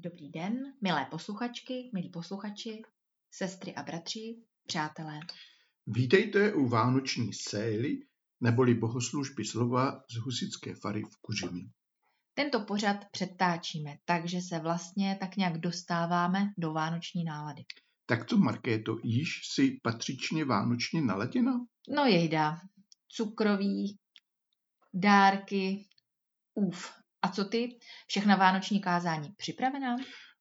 Dobrý den, milé posluchačky, milí posluchači, sestry a bratři, přátelé. Vítejte u Vánoční sély neboli bohoslužby slova z Husické fary v Kuřimi. Tento pořad předtáčíme, takže se vlastně tak nějak dostáváme do vánoční nálady. Tak to, Markéto, již si patřičně vánočně naladěna? No jejda, cukroví, dárky, uf. A co ty? Všechna vánoční kázání připravená?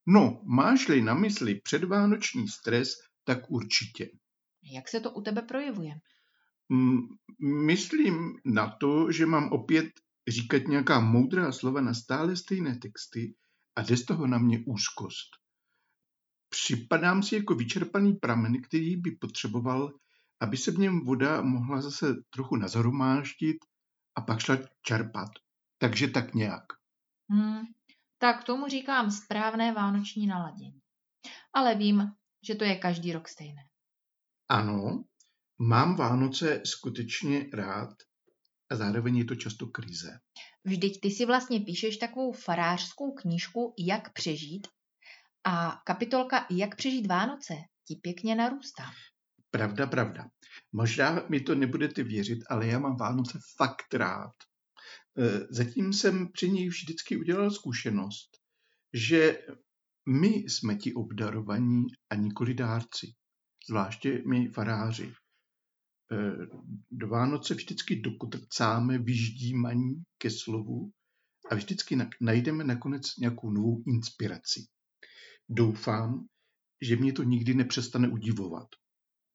No, máš-li na mysli předvánoční stres, tak určitě. Jak se to u tebe projevuje? Myslím na to, že mám opět říkat nějaká moudrá slova na stále stejné texty a jde z toho na mě úzkost. Připadám si jako vyčerpaný pramen, který by potřeboval, aby se v něm voda mohla zase trochu nazhromáždit a pak šla čerpat. Takže tak nějak. Hmm, tak tomu říkám správné vánoční naladění. Ale vím, že to je každý rok stejné. Ano, mám Vánoce skutečně rád a zároveň je to často krize. Vždyť ty si vlastně píšeš takovou farářskou knížku Jak přežít a kapitolka Jak přežít Vánoce ti pěkně narůstá. Pravda, pravda. Možná mi to nebudete věřit, ale já mám Vánoce fakt rád. E, zatím jsem při ní vždycky udělal zkušenost, že my jsme ti obdarovaní a nikoli dárci, zvláště my faráři. E, do Vánoce vždycky dokutrcáme vyždímaní ke slovu a vždycky najdeme nakonec nějakou novou inspiraci. Doufám, že mě to nikdy nepřestane udivovat.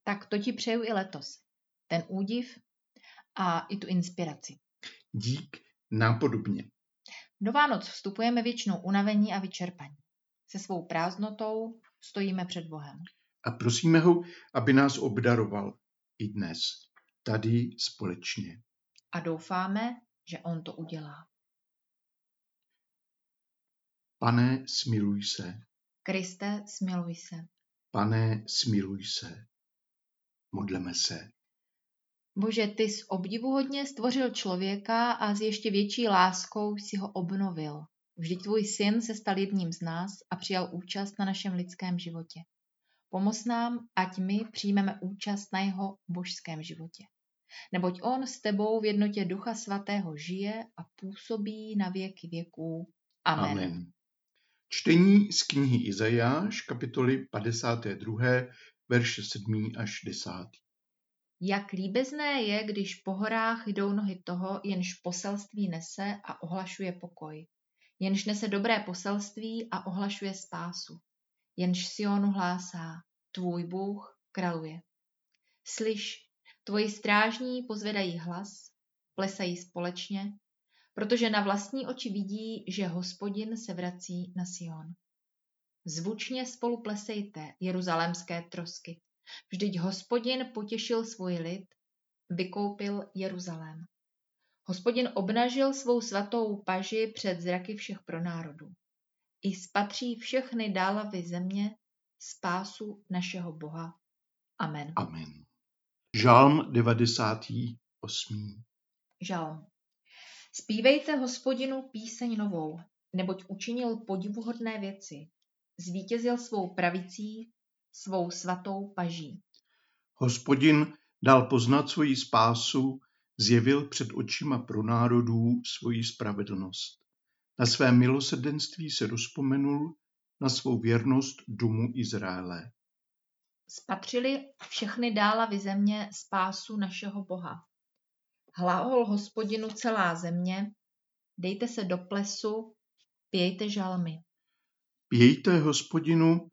Tak to ti přeju i letos. Ten údiv a i tu inspiraci. Dík, nápodobně. Do Vánoc vstupujeme většinou unavení a vyčerpaní. Se svou prázdnotou stojíme před Bohem. A prosíme ho, aby nás obdaroval i dnes, tady společně. A doufáme, že on to udělá. Pane, smiluj se. Kriste, smiluj se. Pane, smiluj se. Modleme se. Bože, ty jsi obdivuhodně stvořil člověka a s ještě větší láskou si ho obnovil. Vždyť tvůj syn se stal jedním z nás a přijal účast na našem lidském životě. Pomoz nám, ať my přijmeme účast na jeho božském životě. Neboť on s tebou v jednotě Ducha Svatého žije a působí na věky věků. Amen. Amen. Čtení z knihy Izajáš, kapitoly 52, verše 7 až 10. Jak líbezné je, když po horách jdou nohy toho, jenž poselství nese a ohlašuje pokoj. Jenž nese dobré poselství a ohlašuje spásu. Jenž Sionu hlásá, tvůj Bůh kraluje. Slyš, tvoji strážní pozvedají hlas, plesají společně, protože na vlastní oči vidí, že hospodin se vrací na Sion. Zvučně spolu plesejte, jeruzalémské trosky. Vždyť hospodin potěšil svůj lid, vykoupil Jeruzalém. Hospodin obnažil svou svatou paži před zraky všech pronárodů. I spatří všechny dálavy země spásu našeho Boha. Amen. Amen. Žalm 98. Žalm. Spívejte hospodinu píseň novou, neboť učinil podivuhodné věci. Zvítězil svou pravicí, svou svatou paží. Hospodin dal poznat svoji spásu, zjevil před očima pro národů svoji spravedlnost. Na své milosrdenství se rozpomenul, na svou věrnost domu Izraele. Spatřili všechny dálavy země spásu našeho Boha. Hlahol hospodinu celá země, dejte se do plesu, pějte žalmy. Pějte hospodinu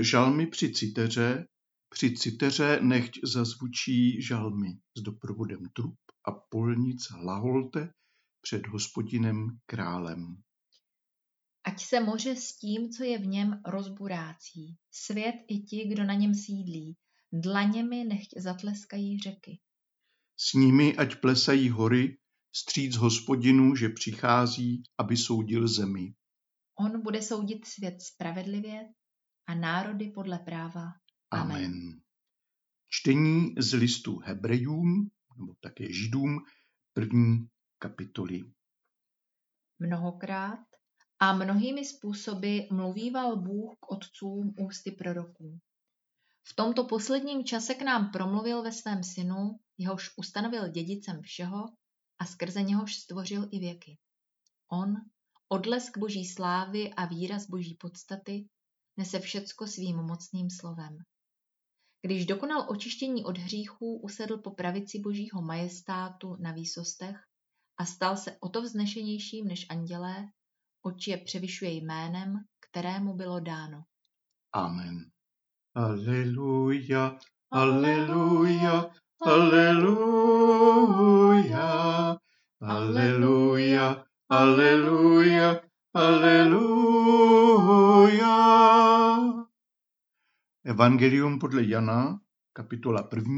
žalmy při citeře, při citeře nechť zazvučí žalmy s doprovodem trup a polnic hlaholte před hospodinem králem. Ať se moře s tím, co je v něm, rozburácí. Svět i ti, kdo na něm sídlí. Dlaněmi nechť zatleskají řeky. S nimi ať plesají hory, stříc hospodinu, že přichází, aby soudil zemi. On bude soudit svět spravedlivě a národy podle práva. Amen. Amen. Čtení z listu Hebrejům, nebo také Židům, první kapitoly. Mnohokrát A mnohými způsoby mluvíval Bůh k otcům ústy proroků. V tomto posledním čase k nám promluvil ve svém synu, jehož ustanovil dědicem všeho a skrze něhož stvořil i věky. On, odlesk boží slávy a výraz boží podstaty, nese všecko svým mocným slovem. Když dokonal očištění od hříchů, usedl po pravici božího majestátu na výsostech a stal se o to vznešenějším než andělé, oči je převyšuje jménem, kterému bylo dáno. Amen. Aleluja, aleluja, aleluja, aleluja, aleluja, aleluja. Evangelium podle Jana, kapitola 1,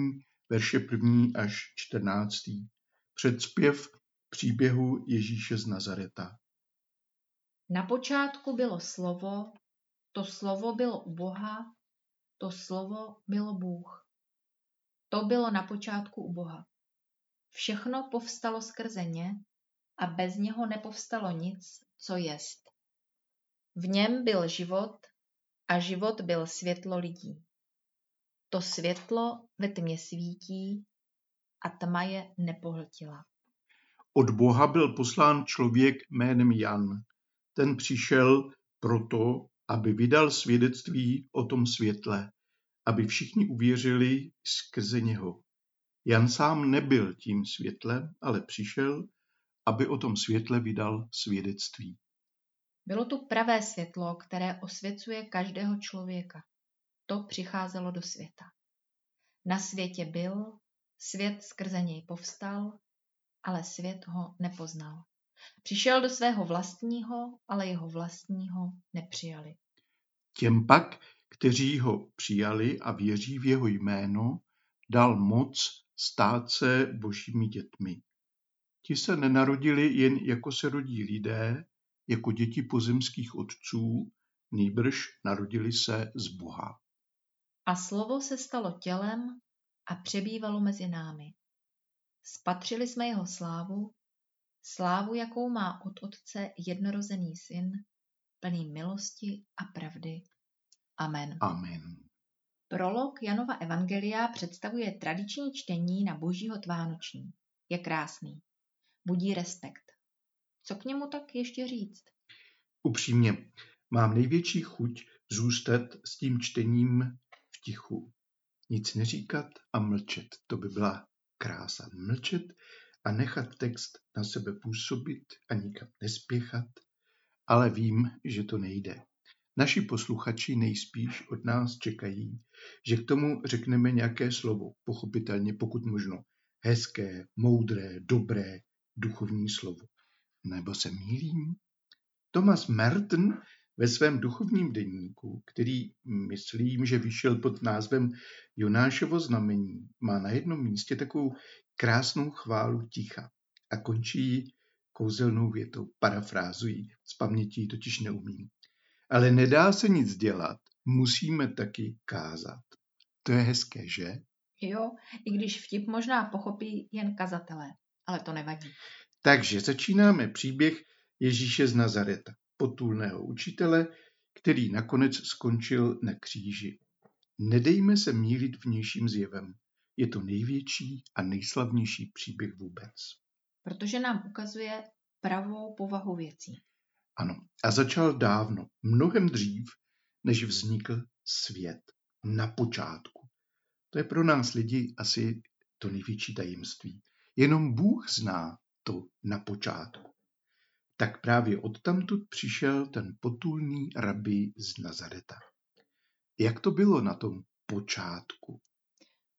verše 1 až 14. Předspěv příběhu Ježíše z Nazareta. Na počátku bylo slovo, to slovo bylo u Boha, to slovo bylo Bůh. To bylo na počátku u Boha. Všechno povstalo skrze ně a bez něho nepovstalo nic, co jest. V něm byl život a život byl světlo lidí. To světlo ve tmě svítí a tma je nepohltila. Od Boha byl poslán člověk jménem Jan. Ten přišel proto, aby vydal svědectví o tom světle, aby všichni uvěřili skrze něho. Jan sám nebyl tím světlem, ale přišel, aby o tom světle vydal svědectví. Bylo tu pravé světlo, které osvěcuje každého člověka. To přicházelo do světa. Na světě byl, svět skrze něj povstal, ale svět ho nepoznal. Přišel do svého vlastního, ale jeho vlastního nepřijali. Těm pak, kteří ho přijali a věří v jeho jméno, dal moc stát se božími dětmi. Ti se nenarodili jen jako se rodí lidé, jako děti pozemských otců, nýbrž narodili se z Boha. A slovo se stalo tělem a přebývalo mezi námi. Spatřili jsme jeho slávu, slávu, jakou má od Otce jednorozený syn, plný milosti a pravdy. Amen. Amen. Prolog Janova Evangelia představuje tradiční čtení na božího tvánoční. Je krásný. Budí respekt. Co k němu tak ještě říct? Upřímně, mám největší chuť zůstat s tím čtením v tichu. Nic neříkat a mlčet. To by byla krása. Mlčet a nechat text na sebe působit a nikam nespěchat, ale vím, že to nejde. Naši posluchači nejspíš od nás čekají, že k tomu řekneme nějaké slovo, pochopitelně pokud možno hezké, moudré, dobré, duchovní slovo. Nebo se mýlím? Thomas Merton ve svém duchovním deníku, který myslím, že vyšel pod názvem Jonášovo znamení, má na jednom místě takovou krásnou chválu ticha a končí kouzelnou větou, parafrázují, z paměti totiž neumím. Ale nedá se nic dělat, musíme taky kázat. To je hezké, že? Jo, i když vtip možná pochopí jen kazatelé, ale to nevadí. Takže začínáme příběh Ježíše z Nazareta, potulného učitele, který nakonec skončil na kříži. Nedejme se mílit vnějším zjevem. Je to největší a nejslavnější příběh vůbec. Protože nám ukazuje pravou povahu věcí. Ano, a začal dávno, mnohem dřív, než vznikl svět. Na počátku. To je pro nás lidi asi to největší tajemství. Jenom Bůh zná to na počátku. Tak právě odtamtud přišel ten potulný rabí z Nazareta. Jak to bylo na tom počátku?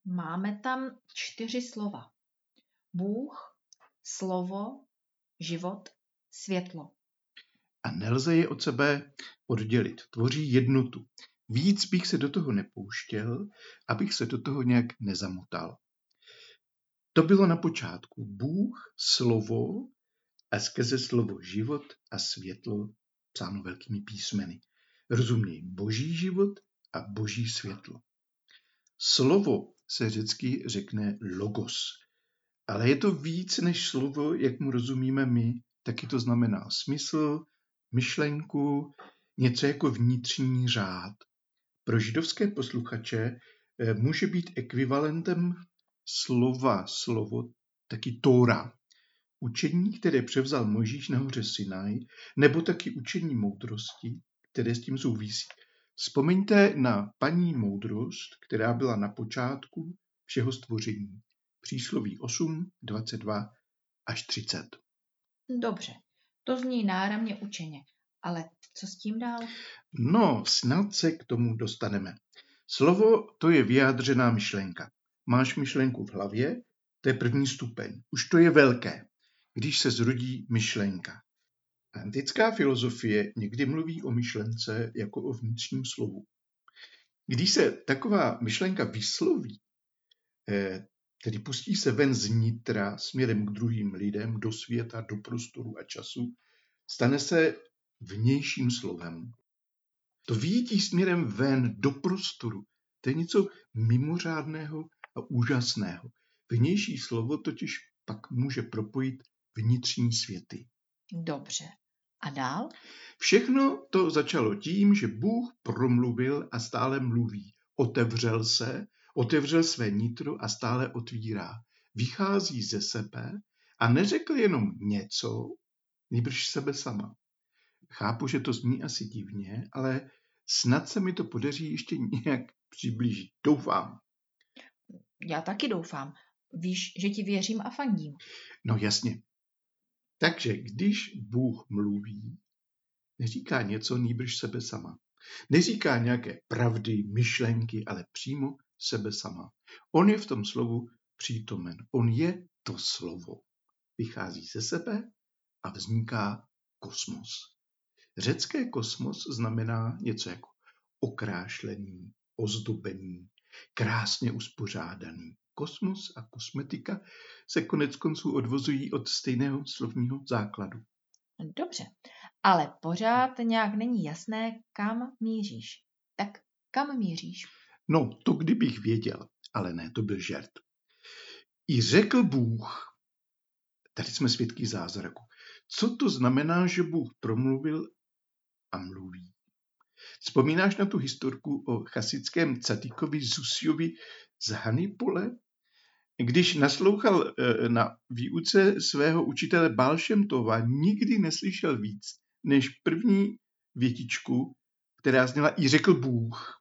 Máme tam čtyři slova. Bůh, slovo, život, světlo. A nelze je od sebe oddělit. Tvoří jednotu. Víc bych se do toho nepouštěl, abych se do toho nějak nezamotal. To bylo na počátku. Bůh, slovo a skrze slovo život a světlo psáno velkými písmeny. Rozuměj boží život a boží světlo. Slovo se řecky řekne logos, ale je to víc než slovo, jak mu rozumíme my, taky to znamená smysl, myšlenku, něco jako vnitřní řád. Pro židovské posluchače eh, může být ekvivalentem slova, slovo taky Tóra. Učení, které převzal Mojžíš na hoře Sinai, nebo taky učení moudrosti, které s tím souvisí. Vzpomeňte na paní moudrost, která byla na počátku všeho stvoření. Přísloví 8, 22 až 30. Dobře, to zní náramně učeně, ale co s tím dál? No, snad se k tomu dostaneme. Slovo to je vyjádřená myšlenka. Máš myšlenku v hlavě, to je první stupeň. Už to je velké, když se zrodí myšlenka. Antická filozofie někdy mluví o myšlence jako o vnitřním slovu. Když se taková myšlenka vysloví, eh, tedy pustí se ven z nitra směrem k druhým lidem, do světa, do prostoru a času, stane se vnějším slovem. To výjití směrem ven do prostoru, to je něco mimořádného a úžasného. Vnější slovo totiž pak může propojit vnitřní světy. Dobře. A dál? Všechno to začalo tím, že Bůh promluvil a stále mluví. Otevřel se, otevřel své nitro a stále otvírá. Vychází ze sebe a neřekl jenom něco, nýbrž sebe sama. Chápu, že to zní asi divně, ale snad se mi to podaří ještě nějak přiblížit. Doufám. Já taky doufám. Víš, že ti věřím a fandím. No jasně. Takže když Bůh mluví, neříká něco nýbrž sebe sama. Neříká nějaké pravdy, myšlenky, ale přímo sebe sama. On je v tom slovu přítomen. On je to slovo. Vychází ze sebe a vzniká kosmos. Řecké kosmos znamená něco jako okrášlený, ozdobený, krásně uspořádaný. Kosmos a kosmetika se konec konců odvozují od stejného slovního základu. Dobře, ale pořád nějak není jasné, kam míříš. Tak kam míříš? No, to kdybych věděl, ale ne, to byl žert. I řekl Bůh, tady jsme svědky zázraku, co to znamená, že Bůh promluvil a mluví. Vzpomínáš na tu historku o chasickém Cadíkovi Zusiovi z Hanipole? Když naslouchal e, na výuce svého učitele Balšemtova, nikdy neslyšel víc než první větičku, která zněla i řekl Bůh.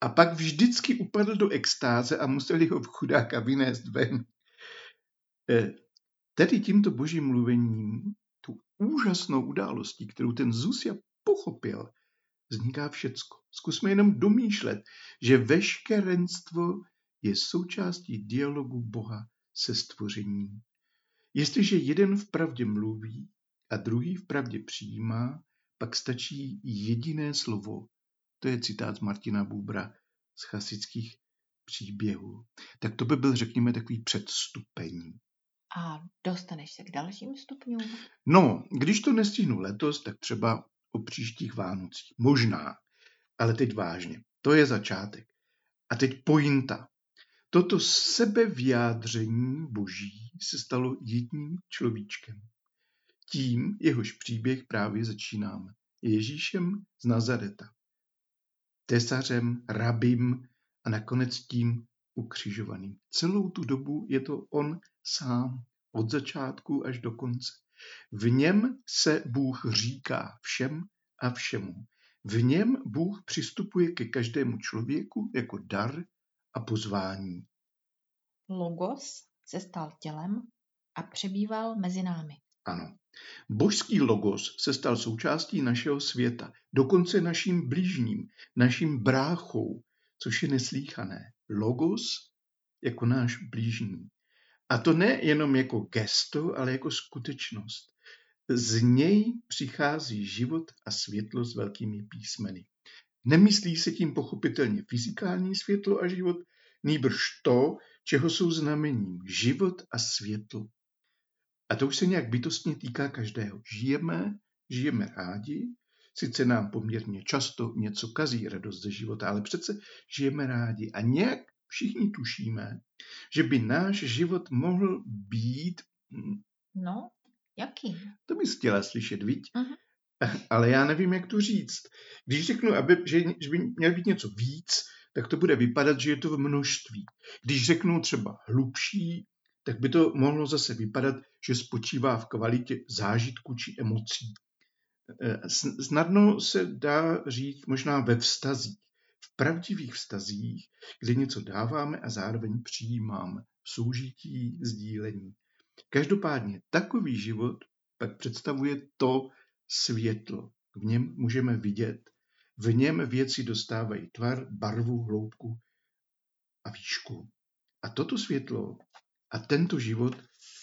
A pak vždycky upadl do extáze a museli ho v chudáka vynést ven. E, tedy tímto božím mluvením, tu úžasnou událostí, kterou ten Zusia pochopil, vzniká všecko. Zkusme jenom domýšlet, že veškerenstvo je součástí dialogu Boha se stvořením. Jestliže jeden v pravdě mluví a druhý v pravdě přijímá, pak stačí jediné slovo. To je citát z Martina Bubra z chasických příběhů. Tak to by byl, řekněme, takový předstupeň. A dostaneš se k dalším stupňům? No, když to nestihnu letos, tak třeba o příštích Vánocích. Možná. Ale teď vážně. To je začátek. A teď pointa. Toto sebevyjádření boží se stalo jedním človíčkem. Tím jehož příběh právě začínáme. Ježíšem z Nazareta. Tesařem, rabím a nakonec tím ukřižovaným. Celou tu dobu je to on sám, od začátku až do konce. V něm se Bůh říká všem a všemu. V něm Bůh přistupuje ke každému člověku jako dar a pozvání. Logos se stal tělem a přebýval mezi námi. Ano. Božský logos se stal součástí našeho světa, dokonce naším blížním, naším bráchou, což je neslíchané. Logos jako náš blížní. A to ne jenom jako gesto, ale jako skutečnost. Z něj přichází život a světlo s velkými písmeny. Nemyslí se tím pochopitelně fyzikální světlo a život, nýbrž to, čeho jsou znamením život a světlo. A to už se nějak bytostně týká každého. Žijeme, žijeme rádi, sice nám poměrně často něco kazí radost ze života, ale přece žijeme rádi a nějak všichni tušíme, že by náš život mohl být... No, jaký? To bys chtěla slyšet, viď? Uh-huh. Ale já nevím, jak to říct. Když řeknu, aby, že, že by měl být něco víc, tak to bude vypadat, že je to v množství. Když řeknu třeba hlubší, tak by to mohlo zase vypadat, že spočívá v kvalitě zážitku či emocí. E, snadno se dá říct možná ve vztazích. V pravdivých vztazích, kde něco dáváme a zároveň přijímáme. Soužití, sdílení. Každopádně takový život pak představuje to světlo. V něm můžeme vidět. V něm věci dostávají tvar, barvu, hloubku a výšku. A toto světlo a tento život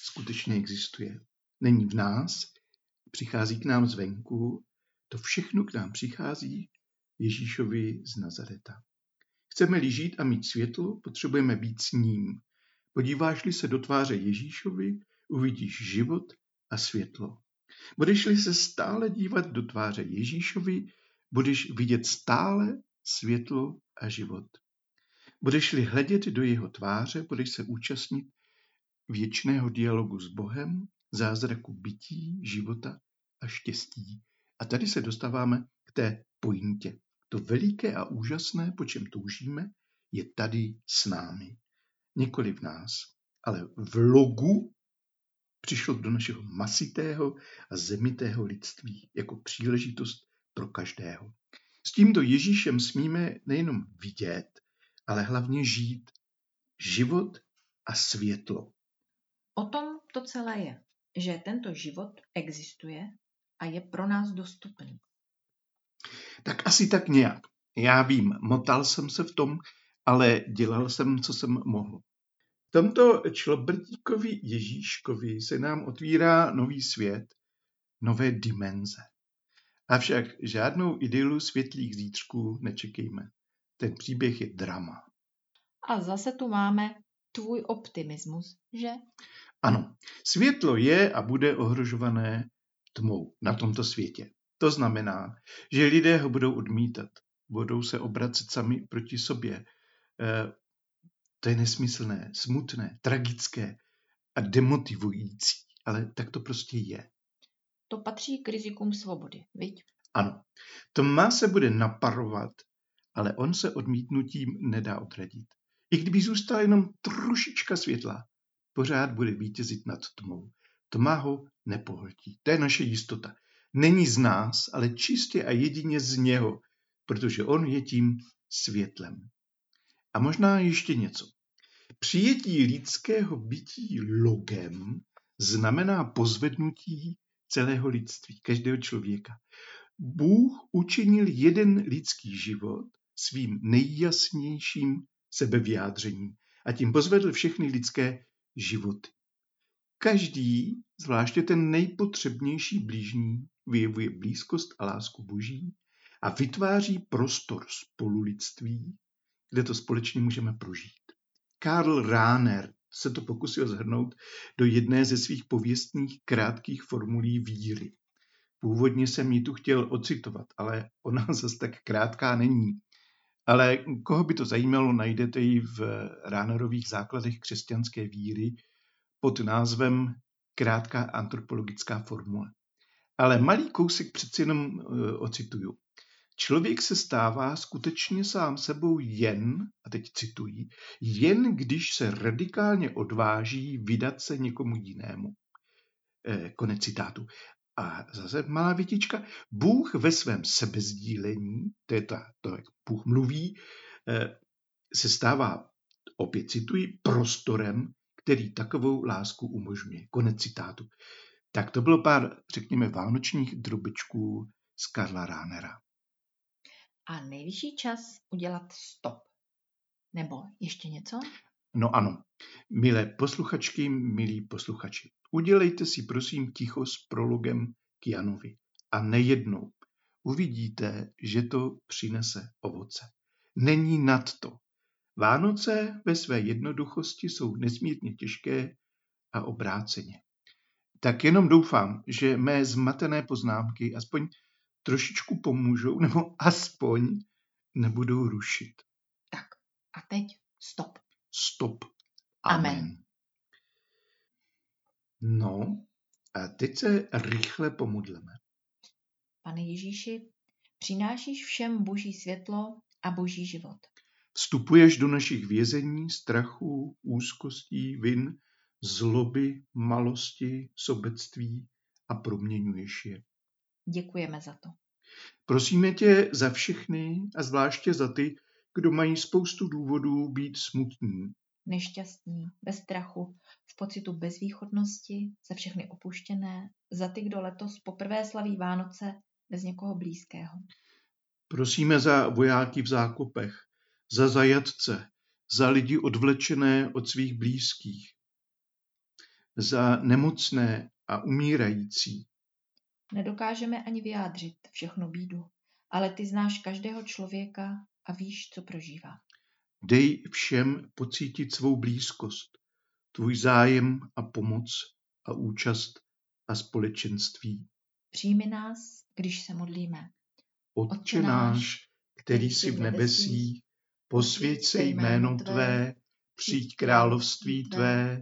skutečně existuje. Není v nás, přichází k nám zvenku, to všechno k nám přichází Ježíšovi z Nazareta. Chceme-li žít a mít světlo, potřebujeme být s ním. Podíváš-li se do tváře Ježíšovi, uvidíš život a světlo. Budeš-li se stále dívat do tváře Ježíšovi, budeš vidět stále světlo a život. Budeš-li hledět do jeho tváře, budeš se účastnit věčného dialogu s Bohem, zázraku bytí, života a štěstí. A tady se dostáváme k té pointě. To veliké a úžasné, po čem toužíme, je tady s námi. Nikoli v nás, ale v logu přišlo do našeho masitého a zemitého lidství jako příležitost pro každého. S tímto Ježíšem smíme nejenom vidět, ale hlavně žít. Život a světlo. O tom to celé je, že tento život existuje a je pro nás dostupný. Tak asi tak nějak. Já vím, motal jsem se v tom, ale dělal jsem, co jsem mohl. V tomto člobrtíkovi Ježíškovi se nám otvírá nový svět, nové dimenze. Avšak žádnou idylu světlých zítřků nečekejme. Ten příběh je drama. A zase tu máme tvůj optimismus, že? Ano, světlo je a bude ohrožované tmou na tomto světě. To znamená, že lidé ho budou odmítat, budou se obracet sami proti sobě. Eh, to je nesmyslné, smutné, tragické a demotivující, ale tak to prostě je. To patří k rizikům svobody, viď? Ano, Tma se bude naparovat, ale on se odmítnutím nedá odradit. I kdyby zůstala jenom trošička světla, pořád bude vítězit nad tmou. Tma ho nepohltí. To je naše jistota. Není z nás, ale čistě a jedině z něho, protože on je tím světlem. A možná ještě něco. Přijetí lidského bytí logem znamená pozvednutí celého lidství, každého člověka. Bůh učinil jeden lidský život svým nejjasnějším sebevyjádřením a tím pozvedl všechny lidské životy. Každý, zvláště ten nejpotřebnější blížní, vyjevuje blízkost a lásku Boží a vytváří prostor spolulidství, kde to společně můžeme prožít. Karl Rahner se to pokusil zhrnout do jedné ze svých pověstných krátkých formulí víry. Původně jsem ji tu chtěl ocitovat, ale ona zase tak krátká není. Ale koho by to zajímalo, najdete ji v Ránerových základech křesťanské víry pod názvem Krátká antropologická formule. Ale malý kousek přeci jenom uh, ocituju. Člověk se stává skutečně sám sebou jen, a teď cituji, jen když se radikálně odváží vydat se někomu jinému. E, konec citátu. A zase malá větička. Bůh ve svém sebezdílení, to je ta, to, jak Bůh mluví, e, se stává, opět cituji, prostorem, který takovou lásku umožňuje. Konec citátu. Tak to bylo pár, řekněme, vánočních drobičků z Karla Ránera. A nejvyšší čas udělat stop. Nebo ještě něco? No ano. Milé posluchačky, milí posluchači, udělejte si prosím ticho s prologem k Janovi. A nejednou. Uvidíte, že to přinese ovoce. Není nad to. Vánoce ve své jednoduchosti jsou nesmírně těžké a obráceně. Tak jenom doufám, že mé zmatené poznámky aspoň trošičku pomůžou, nebo aspoň nebudou rušit. Tak a teď stop. Stop. Amen. Amen. No, a teď se rychle pomodleme. Pane Ježíši, přinášíš všem boží světlo a boží život. Vstupuješ do našich vězení, strachu, úzkostí, vin, zloby, malosti, sobectví a proměňuješ je. Děkujeme za to. Prosíme tě za všechny a zvláště za ty, kdo mají spoustu důvodů být smutní. Nešťastní, bez strachu, v pocitu bezvýchodnosti, za všechny opuštěné, za ty, kdo letos poprvé slaví Vánoce bez někoho blízkého. Prosíme za vojáky v zákopech, za zajatce, za lidi odvlečené od svých blízkých, za nemocné a umírající. Nedokážeme ani vyjádřit všechno bídu, ale ty znáš každého člověka a víš, co prožívá. Dej všem pocítit svou blízkost, tvůj zájem a pomoc a účast a společenství. Přijmi nás, když se modlíme. Otče náš, který jsi v nebesích, posvěď se jméno Tvé, přijď království Tvé,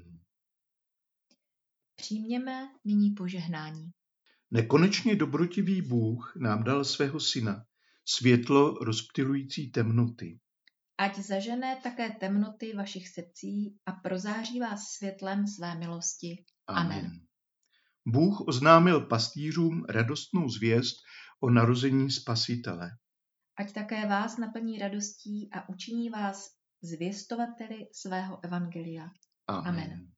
Přijměme nyní požehnání. Nekonečně dobrotivý Bůh nám dal svého syna, světlo rozptilující temnoty. Ať zažené také temnoty vašich srdcí a prozáří vás světlem své milosti. Amen. Bůh oznámil pastýřům radostnou zvěst o narození Spasitele. Ať také vás naplní radostí a učiní vás zvěstovateli svého evangelia. Amen. Amen.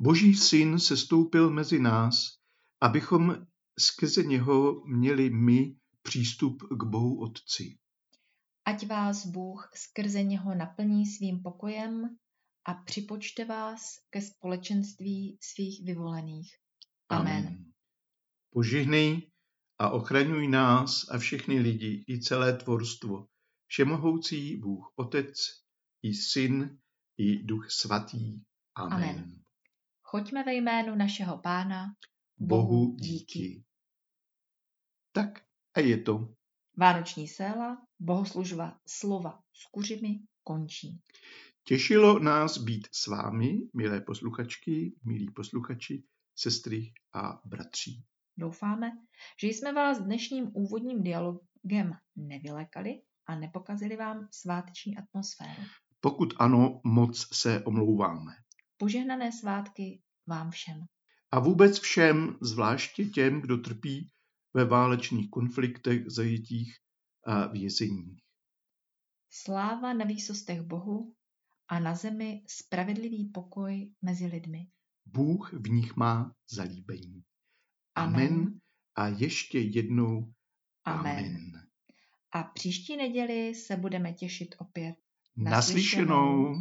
Boží syn se stoupil mezi nás, abychom skrze něho měli my přístup k Bohu Otci. Ať vás Bůh skrze něho naplní svým pokojem a připočte vás ke společenství svých vyvolených. Amen. Požehnej a ochraňuj nás a všechny lidi i celé tvorstvo, všemohoucí Bůh Otec i Syn i Duch Svatý. Amen. Amen. Choďme ve jménu našeho Pána. Bohu díky. Tak a je to. Vánoční séla, bohoslužba slova s kuřimi končí. Těšilo nás být s vámi, milé posluchačky, milí posluchači, sestry a bratří. Doufáme, že jsme vás dnešním úvodním dialogem nevylekali a nepokazili vám sváteční atmosféru. Pokud ano, moc se omlouváme. Požehnané svátky vám všem. A vůbec všem, zvláště těm, kdo trpí ve válečných konfliktech, zajetích a vězeních. Sláva na výsostech Bohu a na zemi spravedlivý pokoj mezi lidmi. Bůh v nich má zalíbení. Amen. Amen. A ještě jednou Amen. Amen. A příští neděli se budeme těšit opět. Naslyšenou.